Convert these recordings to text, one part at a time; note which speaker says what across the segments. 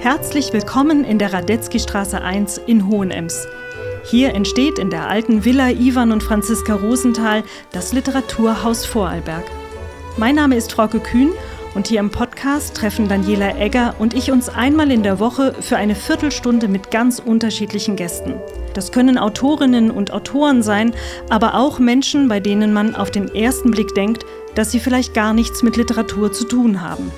Speaker 1: Herzlich willkommen in der Radetzky-Straße 1 in Hohenems. Hier entsteht in der alten Villa Ivan und Franziska Rosenthal das Literaturhaus Vorarlberg. Mein Name ist Frauke Kühn und hier im Podcast treffen Daniela Egger und ich uns einmal in der Woche für eine Viertelstunde mit ganz unterschiedlichen Gästen. Das können Autorinnen und Autoren sein, aber auch Menschen, bei denen man auf den ersten Blick denkt, dass sie vielleicht gar nichts mit Literatur zu tun haben.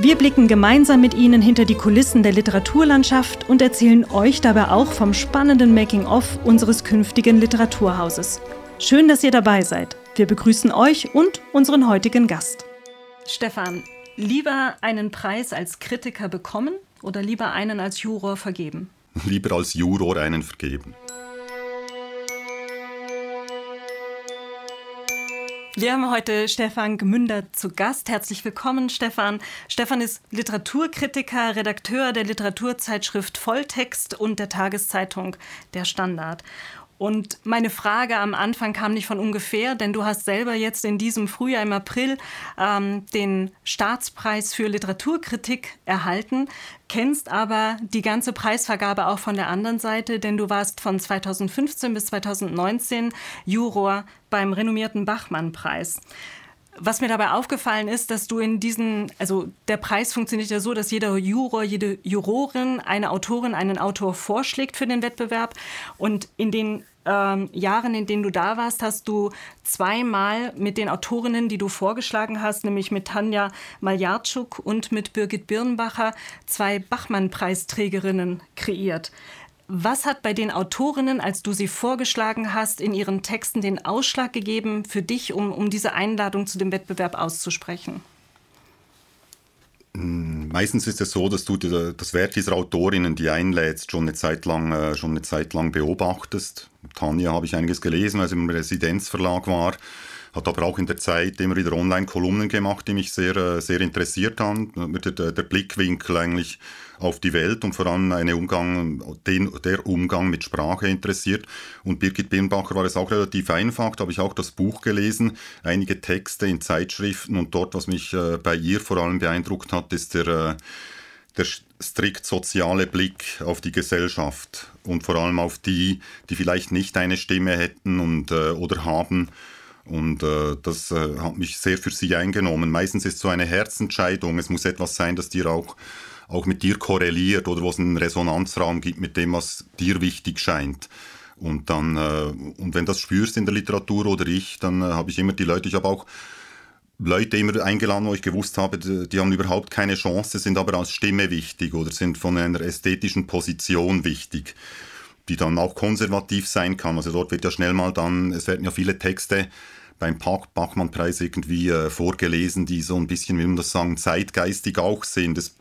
Speaker 1: Wir blicken gemeinsam mit Ihnen hinter die Kulissen der Literaturlandschaft und erzählen euch dabei auch vom spannenden Making-of unseres künftigen Literaturhauses. Schön, dass ihr dabei seid. Wir begrüßen euch und unseren heutigen Gast. Stefan, lieber einen Preis als Kritiker bekommen oder lieber einen als Juror vergeben?
Speaker 2: Lieber als Juror einen vergeben.
Speaker 1: Wir haben heute Stefan Gmünder zu Gast. Herzlich willkommen, Stefan. Stefan ist Literaturkritiker, Redakteur der Literaturzeitschrift Volltext und der Tageszeitung Der Standard. Und meine Frage am Anfang kam nicht von ungefähr, denn du hast selber jetzt in diesem Frühjahr im April ähm, den Staatspreis für Literaturkritik erhalten, kennst aber die ganze Preisvergabe auch von der anderen Seite, denn du warst von 2015 bis 2019 Juror beim renommierten Bachmann-Preis. Was mir dabei aufgefallen ist, dass du in diesen, also der Preis funktioniert ja so, dass jeder Juror, jede Jurorin eine Autorin, einen Autor vorschlägt für den Wettbewerb. Und in den ähm, Jahren, in denen du da warst, hast du zweimal mit den Autorinnen, die du vorgeschlagen hast, nämlich mit Tanja Maljarczuk und mit Birgit Birnbacher, zwei Bachmann-Preisträgerinnen kreiert. Was hat bei den Autorinnen, als du sie vorgeschlagen hast, in ihren Texten den Ausschlag gegeben für dich, um, um diese Einladung zu dem Wettbewerb auszusprechen?
Speaker 2: Hm, meistens ist es so, dass du das Werk dieser Autorinnen, die einlädst, schon eine Zeit lang, äh, schon eine Zeit lang beobachtest. Tanja habe ich einiges gelesen, als ich im Residenzverlag war hat aber auch in der Zeit immer wieder Online-Kolumnen gemacht, die mich sehr, äh, sehr interessiert haben. Der, der, Blickwinkel eigentlich auf die Welt und vor allem eine Umgang, den, der Umgang mit Sprache interessiert. Und Birgit Birnbacher war es auch relativ einfach, da habe ich auch das Buch gelesen, einige Texte in Zeitschriften und dort, was mich äh, bei ihr vor allem beeindruckt hat, ist der, äh, der strikt soziale Blick auf die Gesellschaft und vor allem auf die, die vielleicht nicht eine Stimme hätten und, oder haben und äh, das äh, hat mich sehr für sie eingenommen. Meistens ist so eine Herzentscheidung. Es muss etwas sein, das dir auch, auch mit dir korreliert oder wo es einen Resonanzraum gibt mit dem, was dir wichtig scheint. Und dann, äh, und wenn das spürst in der Literatur oder ich, dann äh, habe ich immer die Leute, ich habe auch Leute immer eingeladen, wo ich gewusst habe, die, die haben überhaupt keine Chance, sind aber als Stimme wichtig oder sind von einer ästhetischen Position wichtig die dann auch konservativ sein kann. Also dort wird ja schnell mal dann, es werden ja viele Texte beim Bachmann-Preis irgendwie äh, vorgelesen, die so ein bisschen, wie man das sagen, zeitgeistig auch sind. Es,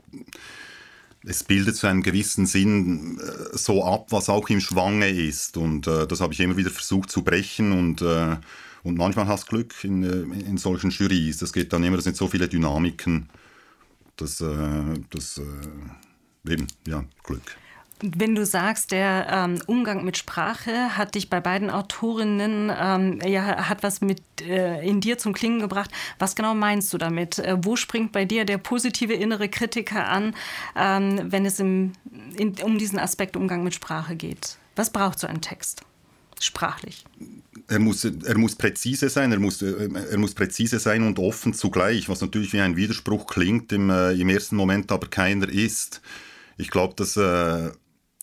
Speaker 2: es bildet zu einem gewissen Sinn äh, so ab, was auch im Schwange ist. Und äh, das habe ich immer wieder versucht zu brechen. Und, äh, und manchmal hast du Glück in, äh, in solchen Jurys. Das geht dann immer, das sind so viele Dynamiken. Das, äh, das eben, ja, Glück.
Speaker 1: Wenn du sagst, der ähm, Umgang mit Sprache hat dich bei beiden Autorinnen, ähm, ja, hat was mit äh, in dir zum Klingen gebracht. Was genau meinst du damit? Äh, wo springt bei dir der positive innere Kritiker an, ähm, wenn es im, in, um diesen Aspekt Umgang mit Sprache geht? Was braucht so ein Text? Sprachlich.
Speaker 2: Er muss, er muss präzise sein, er muss, äh, er muss präzise sein und offen zugleich, was natürlich wie ein Widerspruch klingt, im, äh, im ersten Moment aber keiner ist. Ich glaube, dass äh,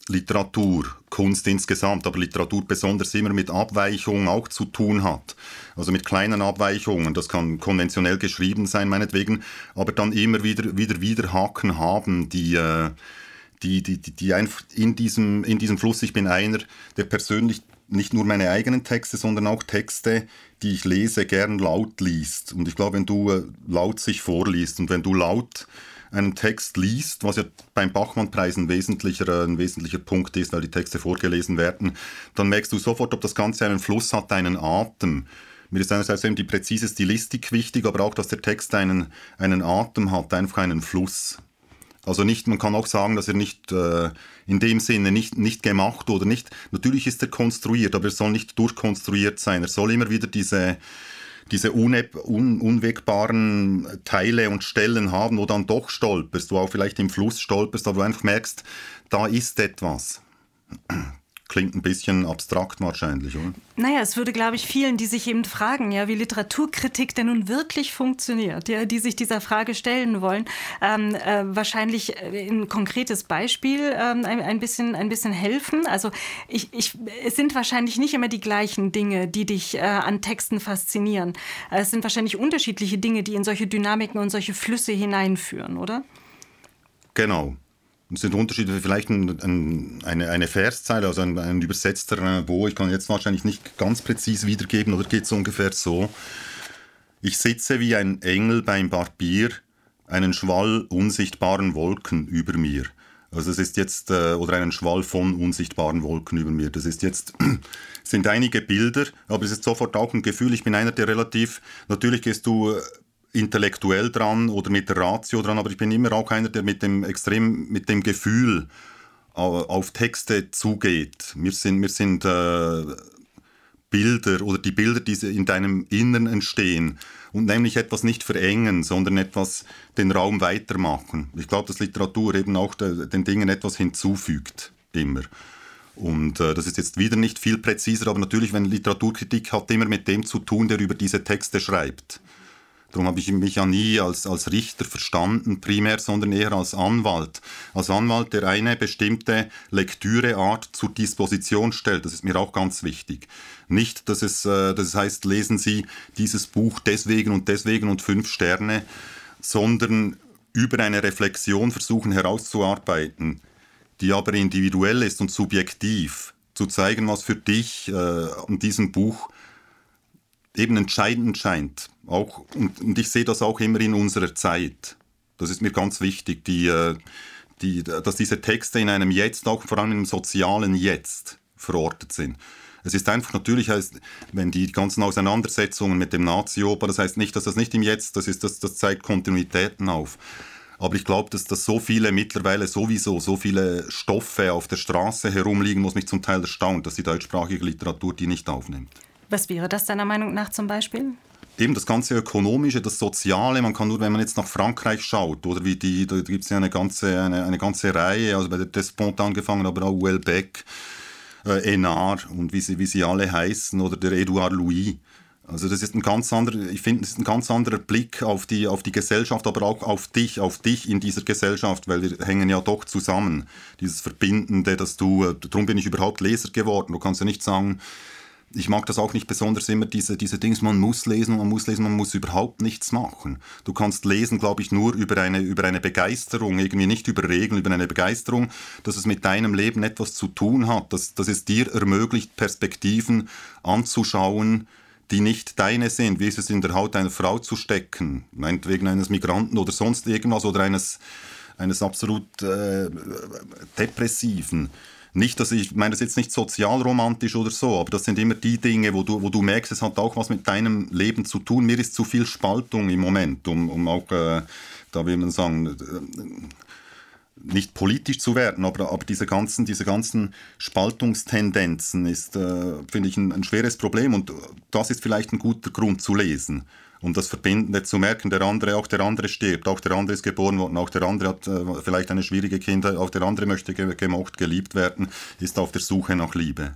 Speaker 2: Literatur, Kunst insgesamt, aber Literatur besonders immer mit Abweichungen auch zu tun hat. Also mit kleinen Abweichungen, das kann konventionell geschrieben sein, meinetwegen, aber dann immer wieder, wieder, wieder Haken haben, die, äh, die, die, die, die einfach in diesem, in diesem Fluss, ich bin einer, der persönlich nicht nur meine eigenen Texte, sondern auch Texte, die ich lese, gern laut liest. Und ich glaube, wenn du äh, laut sich vorliest und wenn du laut einen Text liest, was ja beim Bachmann-Preis ein wesentlicher, ein wesentlicher Punkt ist, weil die Texte vorgelesen werden, dann merkst du sofort, ob das Ganze einen Fluss hat, einen Atem. Mir ist einerseits eben die präzise Stilistik wichtig, aber auch, dass der Text einen, einen Atem hat, einfach einen Fluss. Also nicht, man kann auch sagen, dass er nicht äh, in dem Sinne nicht, nicht gemacht oder nicht, natürlich ist er konstruiert, aber er soll nicht durchkonstruiert sein. Er soll immer wieder diese, diese un unwegbaren Teile und Stellen haben, wo dann doch stolperst, wo auch vielleicht im Fluss stolperst, aber du einfach merkst, da ist etwas. Klingt ein bisschen abstrakt wahrscheinlich, oder?
Speaker 1: Naja, es würde, glaube ich, vielen, die sich eben fragen, ja, wie Literaturkritik denn nun wirklich funktioniert, ja, die sich dieser Frage stellen wollen, ähm, äh, wahrscheinlich äh, ein konkretes Beispiel ähm, ein, ein, bisschen, ein bisschen helfen. Also ich, ich, es sind wahrscheinlich nicht immer die gleichen Dinge, die dich äh, an Texten faszinieren. Es sind wahrscheinlich unterschiedliche Dinge, die in solche Dynamiken und solche Flüsse hineinführen, oder?
Speaker 2: Genau. Es sind Unterschiede, vielleicht ein, ein, eine, eine Verszeile, also ein, ein übersetzter Wo. Ich kann jetzt wahrscheinlich nicht ganz präzise wiedergeben, oder geht es ungefähr so. Ich sitze wie ein Engel beim Barbier, einen Schwall unsichtbaren Wolken über mir. Also es ist jetzt, äh, oder einen Schwall von unsichtbaren Wolken über mir. Das ist jetzt, sind einige Bilder, aber es ist sofort auch ein Gefühl. Ich bin einer, der relativ, natürlich gehst du intellektuell dran oder mit der Ratio dran, aber ich bin immer auch einer, der mit dem extrem mit dem Gefühl auf Texte zugeht. Wir sind, wir sind äh, Bilder oder die Bilder, die in deinem Innern entstehen und nämlich etwas nicht verengen, sondern etwas den Raum weitermachen. Ich glaube, dass Literatur eben auch de, den Dingen etwas hinzufügt, immer. Und äh, das ist jetzt wieder nicht viel präziser, aber natürlich, wenn Literaturkritik hat immer mit dem zu tun, der über diese Texte schreibt. Darum habe ich mich ja nie als, als Richter verstanden, primär, sondern eher als Anwalt. Als Anwalt, der eine bestimmte Lektüreart zur Disposition stellt. Das ist mir auch ganz wichtig. Nicht, dass es, äh, das heißt, lesen Sie dieses Buch deswegen und deswegen und fünf Sterne, sondern über eine Reflexion versuchen herauszuarbeiten, die aber individuell ist und subjektiv, zu zeigen, was für dich äh, an diesem Buch eben entscheidend scheint. Auch, und, und ich sehe das auch immer in unserer Zeit. Das ist mir ganz wichtig, die, äh, die, dass diese Texte in einem Jetzt, auch vor allem im sozialen Jetzt, verortet sind. Es ist einfach natürlich, wenn die ganzen Auseinandersetzungen mit dem Nazi-Oper, das heißt nicht, dass das nicht im Jetzt, das, ist, das, das zeigt Kontinuitäten auf. Aber ich glaube, dass, dass so viele mittlerweile sowieso, so viele Stoffe auf der Straße herumliegen, was mich zum Teil erstaunt, dass die deutschsprachige Literatur die nicht aufnimmt.
Speaker 1: Was wäre das deiner Meinung nach zum Beispiel?
Speaker 2: Eben das ganze Ökonomische, das Soziale, man kann nur, wenn man jetzt nach Frankreich schaut, oder wie die, da gibt es ja eine ganze, eine, eine ganze Reihe, also bei der Despont angefangen, aber auch Welbeck, äh, Enard und wie sie, wie sie alle heißen, oder der Edouard Louis. Also das ist ein ganz anderer, ich finde, das ist ein ganz anderer Blick auf die, auf die Gesellschaft, aber auch auf dich, auf dich in dieser Gesellschaft, weil wir hängen ja doch zusammen. Dieses Verbindende, dass du, äh, darum bin ich überhaupt Leser geworden. Du kannst ja nicht sagen, ich mag das auch nicht besonders immer, diese, diese Dings, man muss lesen, man muss lesen, man muss überhaupt nichts machen. Du kannst lesen, glaube ich, nur über eine, über eine Begeisterung, irgendwie nicht über Regeln, über eine Begeisterung, dass es mit deinem Leben etwas zu tun hat, dass, dass es dir ermöglicht, Perspektiven anzuschauen, die nicht deine sind, wie ist es in der Haut einer Frau zu stecken, meinetwegen eines Migranten oder sonst irgendwas oder eines, eines absolut äh, depressiven. Nicht, dass ich meine das jetzt nicht sozialromantisch oder so, aber das sind immer die Dinge, wo du, wo du merkst, es hat auch was mit deinem Leben zu tun. Mir ist zu viel Spaltung im Moment, um, um auch, äh, da will man sagen, äh, nicht politisch zu werden, aber, aber diese, ganzen, diese ganzen Spaltungstendenzen ist, äh, finde ich, ein, ein schweres Problem und das ist vielleicht ein guter Grund zu lesen um das Verbindende zu merken, der andere, auch der andere stirbt, auch der andere ist geboren worden, auch der andere hat äh, vielleicht eine schwierige Kindheit, auch der andere möchte gemocht, geliebt werden, ist auf der Suche nach Liebe.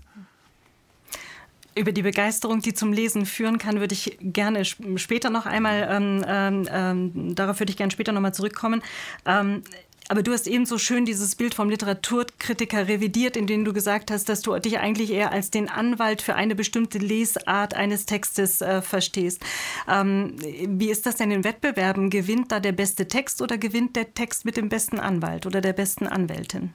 Speaker 1: Über die Begeisterung, die zum Lesen führen kann, würde ich gerne später noch einmal, ähm, ähm, ähm, darauf würde ich gerne später noch mal zurückkommen. Ähm, aber du hast eben so schön dieses Bild vom Literaturkritiker revidiert, in dem du gesagt hast, dass du dich eigentlich eher als den Anwalt für eine bestimmte Lesart eines Textes äh, verstehst. Ähm, wie ist das denn in Wettbewerben? Gewinnt da der beste Text oder gewinnt der Text mit dem besten Anwalt oder der besten Anwältin?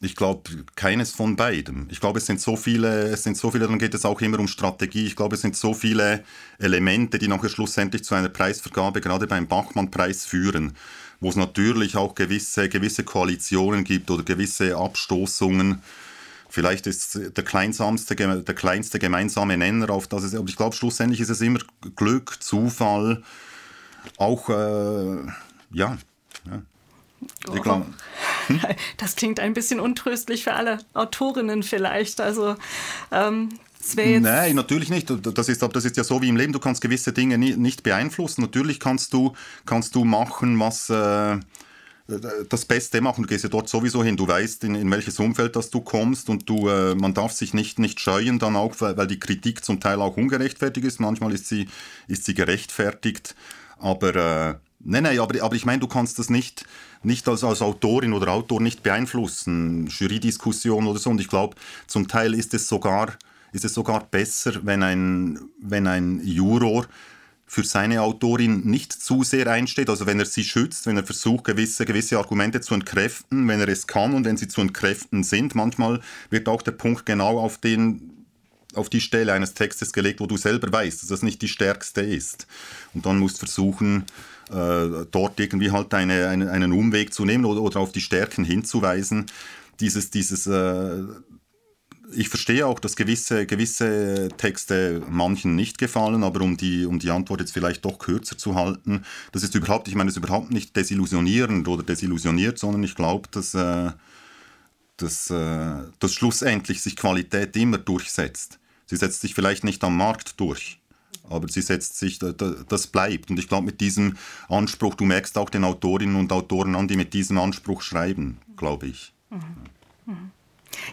Speaker 2: Ich glaube, keines von beidem. Ich glaube, es sind so viele, es sind so viele, dann geht es auch immer um Strategie. Ich glaube, es sind so viele Elemente, die nachher schlussendlich zu einer Preisvergabe gerade beim Bachmann-Preis führen wo es natürlich auch gewisse, gewisse Koalitionen gibt oder gewisse Abstoßungen. Vielleicht ist der kleinsamste, der kleinste gemeinsame Nenner auf das es, aber ich glaube, schlussendlich ist es immer Glück, Zufall, auch, äh, ja, ja.
Speaker 1: Ich glaub, hm? Das klingt ein bisschen untröstlich für alle Autorinnen vielleicht. Also ähm,
Speaker 2: Nein, natürlich nicht. Das ist, das ist ja so wie im Leben. Du kannst gewisse Dinge nicht beeinflussen. Natürlich kannst du, kannst du machen, was... Äh, das Beste machen. Du gehst ja dort sowieso hin. Du weißt, in, in welches Umfeld das du kommst und du, äh, man darf sich nicht, nicht scheuen, dann auch, weil, weil die Kritik zum Teil auch ungerechtfertigt ist. Manchmal ist sie, ist sie gerechtfertigt. Aber äh, nein, nein, aber, aber ich meine, du kannst das nicht, nicht als, als Autorin oder Autor nicht beeinflussen, Jurydiskussion oder so. Und ich glaube, zum Teil ist es sogar, ist es sogar besser, wenn ein, wenn ein Juror für seine Autorin nicht zu sehr einsteht, also wenn er sie schützt, wenn er versucht, gewisse, gewisse Argumente zu entkräften, wenn er es kann und wenn sie zu entkräften sind. Manchmal wird auch der Punkt genau auf, den, auf die Stelle eines Textes gelegt, wo du selber weißt, dass das nicht die stärkste ist. Und dann musst du versuchen, äh, dort irgendwie halt eine, eine, einen Umweg zu nehmen oder, oder auf die Stärken hinzuweisen. Dieses, dieses äh, ich verstehe auch, dass gewisse, gewisse Texte manchen nicht gefallen, aber um die, um die Antwort jetzt vielleicht doch kürzer zu halten, das ist überhaupt, ich meine, das ist überhaupt nicht desillusionierend oder desillusioniert, sondern ich glaube, dass, äh, dass, äh, dass schlussendlich sich Qualität immer durchsetzt. Sie setzt sich vielleicht nicht am Markt durch, aber sie setzt sich, das bleibt. Und ich glaube, mit diesem Anspruch, du merkst auch den Autorinnen und Autoren an, die mit diesem Anspruch schreiben, glaube ich.
Speaker 1: Mhm.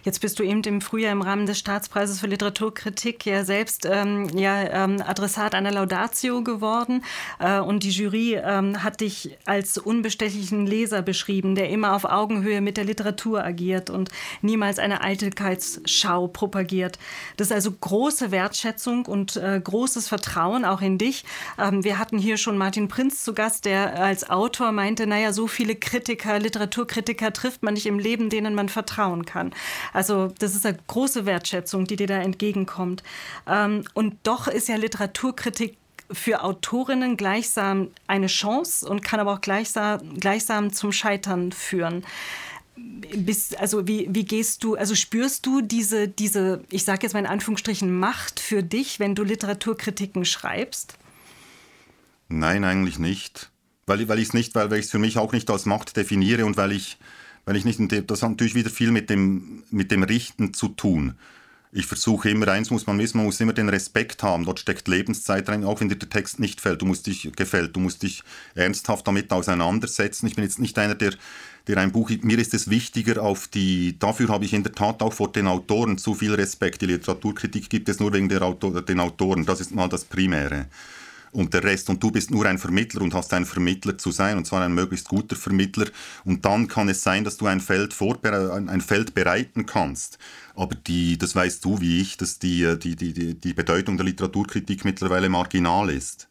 Speaker 1: Jetzt bist du eben im Frühjahr im Rahmen des Staatspreises für Literaturkritik ja selbst ähm, ja, ähm, Adressat einer Laudatio geworden. Äh, und die Jury ähm, hat dich als unbestechlichen Leser beschrieben, der immer auf Augenhöhe mit der Literatur agiert und niemals eine Eitelkeitsschau propagiert. Das ist also große Wertschätzung und äh, großes Vertrauen auch in dich. Ähm, wir hatten hier schon Martin Prinz zu Gast, der als Autor meinte, naja, so viele Kritiker, Literaturkritiker trifft man nicht im Leben, denen man vertrauen kann. Also das ist eine große Wertschätzung, die dir da entgegenkommt. Ähm, und doch ist ja Literaturkritik für Autorinnen gleichsam eine Chance und kann aber auch gleichsam, gleichsam zum Scheitern führen. Bist, also wie, wie gehst du, also spürst du diese, diese ich sage jetzt mal in Anführungsstrichen, Macht für dich, wenn du Literaturkritiken schreibst?
Speaker 2: Nein, eigentlich nicht. Weil, weil ich es nicht, weil, weil ich es für mich auch nicht als Macht definiere und weil ich weil ich nicht, das hat natürlich wieder viel mit dem, mit dem Richten zu tun. Ich versuche immer, eins muss man wissen, man muss immer den Respekt haben. Dort steckt Lebenszeit rein, auch wenn dir der Text nicht fällt. Du musst dich, gefällt, du musst dich ernsthaft damit auseinandersetzen. Ich bin jetzt nicht einer, der, der ein Buch, mir ist es wichtiger auf die, dafür habe ich in der Tat auch vor den Autoren zu viel Respekt. Die Literaturkritik gibt es nur wegen der Autor, den Autoren. Das ist mal das Primäre und der Rest. Und du bist nur ein Vermittler und hast ein Vermittler zu sein, und zwar ein möglichst guter Vermittler. Und dann kann es sein, dass du ein Feld, ein Feld bereiten kannst. Aber die, das weißt du wie ich, dass die, die, die, die Bedeutung der Literaturkritik mittlerweile marginal ist.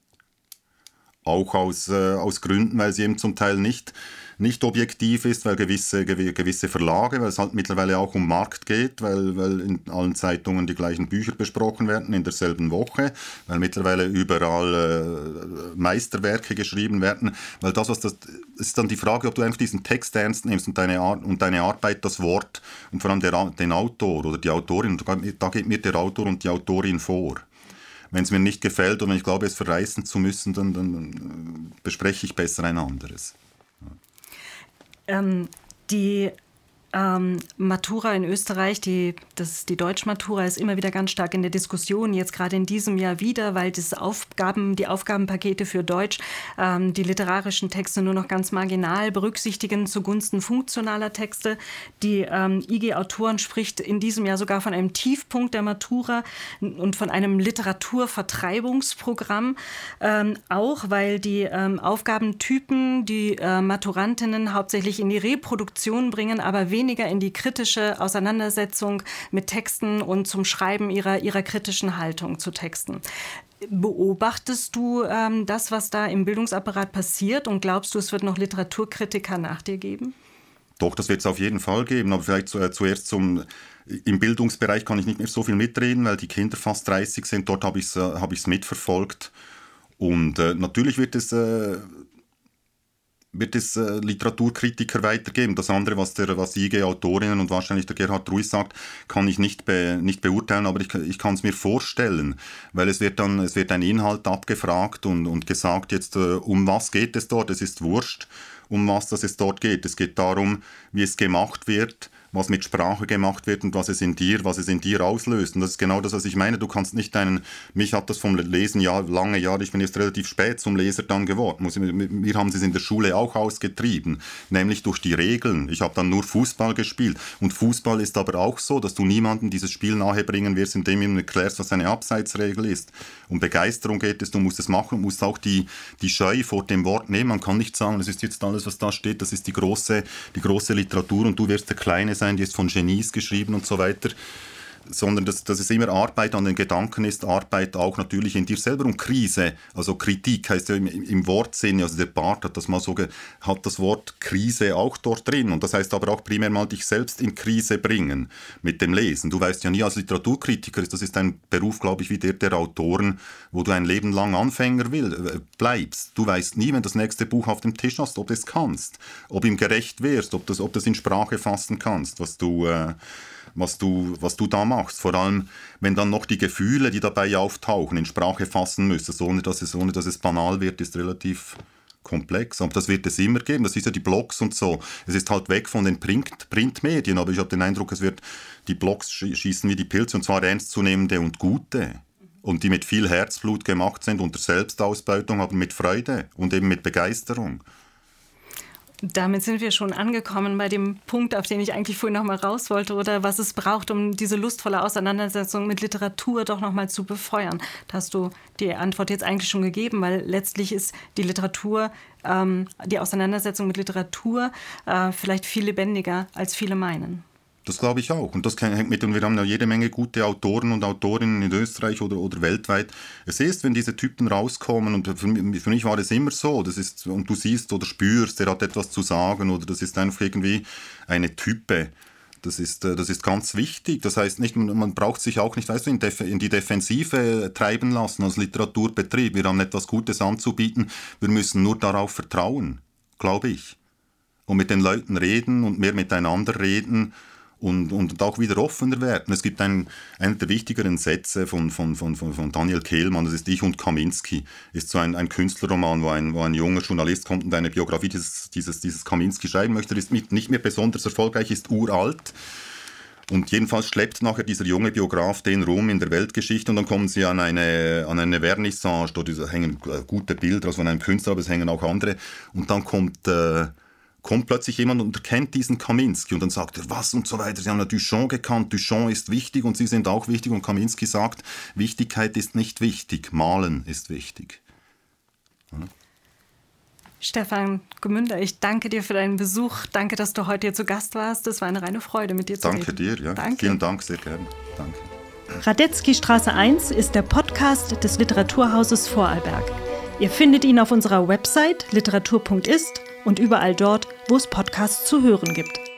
Speaker 2: Auch aus, äh, aus Gründen, weil sie eben zum Teil nicht nicht objektiv ist, weil gewisse, gewisse Verlage, weil es halt mittlerweile auch um Markt geht, weil, weil in allen Zeitungen die gleichen Bücher besprochen werden in derselben Woche, weil mittlerweile überall äh, Meisterwerke geschrieben werden, weil das, was das, ist dann die Frage, ob du einfach diesen Text ernst nimmst und deine, Ar und deine Arbeit, das Wort und vor allem der, den Autor oder die Autorin, da geht mir der Autor und die Autorin vor wenn es mir nicht gefällt und wenn ich glaube, es verreißen zu müssen, dann, dann bespreche ich besser ein anderes.
Speaker 1: Ähm, die ähm, Matura in Österreich, die, das, die Deutschmatura, ist immer wieder ganz stark in der Diskussion, jetzt gerade in diesem Jahr wieder, weil das Aufgaben, die Aufgabenpakete für Deutsch ähm, die literarischen Texte nur noch ganz marginal berücksichtigen zugunsten funktionaler Texte. Die ähm, IG Autoren spricht in diesem Jahr sogar von einem Tiefpunkt der Matura und von einem Literaturvertreibungsprogramm, ähm, auch weil die ähm, Aufgabentypen die äh, Maturantinnen hauptsächlich in die Reproduktion bringen, aber weniger weniger in die kritische Auseinandersetzung mit Texten und zum Schreiben ihrer, ihrer kritischen Haltung zu Texten. Beobachtest du ähm, das, was da im Bildungsapparat passiert und glaubst du, es wird noch Literaturkritiker nach dir geben?
Speaker 2: Doch, das wird es auf jeden Fall geben, aber vielleicht zu, äh, zuerst zum im Bildungsbereich kann ich nicht mehr so viel mitreden, weil die Kinder fast 30 sind. Dort habe ich es äh, hab mitverfolgt. Und äh, natürlich wird es äh, wird es äh, Literaturkritiker weitergeben. Das andere, was, der, was die IG-Autorinnen und wahrscheinlich der Gerhard Ruiz sagt, kann ich nicht, be, nicht beurteilen, aber ich, ich kann es mir vorstellen, weil es wird dann es wird ein Inhalt abgefragt und, und gesagt, jetzt äh, um was geht es dort, es ist wurscht, um was das es dort geht. Es geht darum, wie es gemacht wird, was mit Sprache gemacht wird und was es in dir, was es in dir auslöst. Und das ist genau das, was ich meine. Du kannst nicht deinen, mich hat das vom Lesen ja lange Jahre, ich bin jetzt relativ spät zum Leser dann geworden. Wir haben es in der Schule auch ausgetrieben, nämlich durch die Regeln. Ich habe dann nur Fußball gespielt. Und Fußball ist aber auch so, dass du niemandem dieses Spiel nahebringen wirst, indem du ihm erklärst, was eine Abseitsregel ist. Um Begeisterung geht es, du musst es machen, musst auch die, die Scheu vor dem Wort nehmen. Man kann nicht sagen, das ist jetzt alles, was da steht, das ist die große, die große Literatur und du wirst der Kleine sein sein, die ist von Genies geschrieben und so weiter sondern dass, dass es immer Arbeit an den Gedanken ist, Arbeit auch natürlich in dir selber und Krise, also Kritik heißt ja im, im Wortsinn, also der Bart hat das mal so, hat das Wort Krise auch dort drin und das heißt aber auch primär mal dich selbst in Krise bringen mit dem Lesen. Du weißt ja nie als Literaturkritiker, das ist ein Beruf, glaube ich, wie der der Autoren, wo du ein Leben lang Anfänger will, äh, bleibst. Du weißt nie, wenn das nächste Buch auf dem Tisch hast, ob du es kannst, ob ihm gerecht wirst, ob du ob das in Sprache fassen kannst, was du äh, was du, was du da machst. Vor allem, wenn dann noch die Gefühle, die dabei auftauchen, in Sprache fassen müsstest, ohne dass es, ohne dass es banal wird, ist relativ komplex. Aber das wird es immer geben. Das ist ja die Blogs und so. Es ist halt weg von den Print Printmedien, aber ich habe den Eindruck, es wird die Blogs schießen wie die Pilze und zwar ernstzunehmende und gute. Und die mit viel Herzblut gemacht sind unter Selbstausbeutung, aber mit Freude und eben mit Begeisterung.
Speaker 1: Damit sind wir schon angekommen bei dem Punkt, auf den ich eigentlich vorhin noch mal raus wollte, oder was es braucht, um diese lustvolle Auseinandersetzung mit Literatur doch noch mal zu befeuern. Da hast du die Antwort jetzt eigentlich schon gegeben, weil letztlich ist die Literatur, ähm, die Auseinandersetzung mit Literatur äh, vielleicht viel lebendiger, als viele meinen.
Speaker 2: Das glaube ich auch. Und das hängt mit, und wir haben ja jede Menge gute Autoren und Autorinnen in Österreich oder, oder weltweit. Es ist, wenn diese Typen rauskommen, und für mich, für mich war es immer so, das ist, und du siehst oder spürst, der hat etwas zu sagen, oder das ist einfach irgendwie eine Type. Das ist, äh, das ist ganz wichtig. Das heißt nicht, man braucht sich auch nicht, weißt du, in, die Defensive treiben lassen als Literaturbetrieb. Wir haben etwas Gutes anzubieten. Wir müssen nur darauf vertrauen, glaube ich. Und mit den Leuten reden und mehr miteinander reden und, und auch wieder offener werden. Es gibt einen, einen der wichtigeren Sätze von, von, von, von, Daniel Kehlmann, das ist Ich und Kaminski, ist so ein, ein Künstlerroman, wo ein, wo ein junger Journalist kommt und eine Biografie dieses, dieses, dieses Kaminski schreiben möchte, ist nicht mehr besonders erfolgreich, ist uralt. Und jedenfalls schleppt nachher dieser junge Biograf den rum in der Weltgeschichte und dann kommen sie an eine, an eine Vernissage, dort hängen gute Bilder also von einem Künstler, aber es hängen auch andere. Und dann kommt... Äh, kommt plötzlich jemand und erkennt diesen Kaminski und dann sagt er, was und so weiter. Sie haben ja Duchamp gekannt, Duchamp ist wichtig und Sie sind auch wichtig und Kaminski sagt, Wichtigkeit ist nicht wichtig, Malen ist wichtig.
Speaker 1: Ja. Stefan Gemünder, ich danke dir für deinen Besuch. Danke, dass du heute hier zu Gast warst. Es war eine reine Freude, mit dir
Speaker 2: zu danke reden. Danke dir, ja. Danke. Vielen Dank, sehr gerne. Danke.
Speaker 1: Radetzky Straße 1 ist der Podcast des Literaturhauses Vorarlberg. Ihr findet ihn auf unserer Website literatur.ist und überall dort, wo es Podcasts zu hören gibt.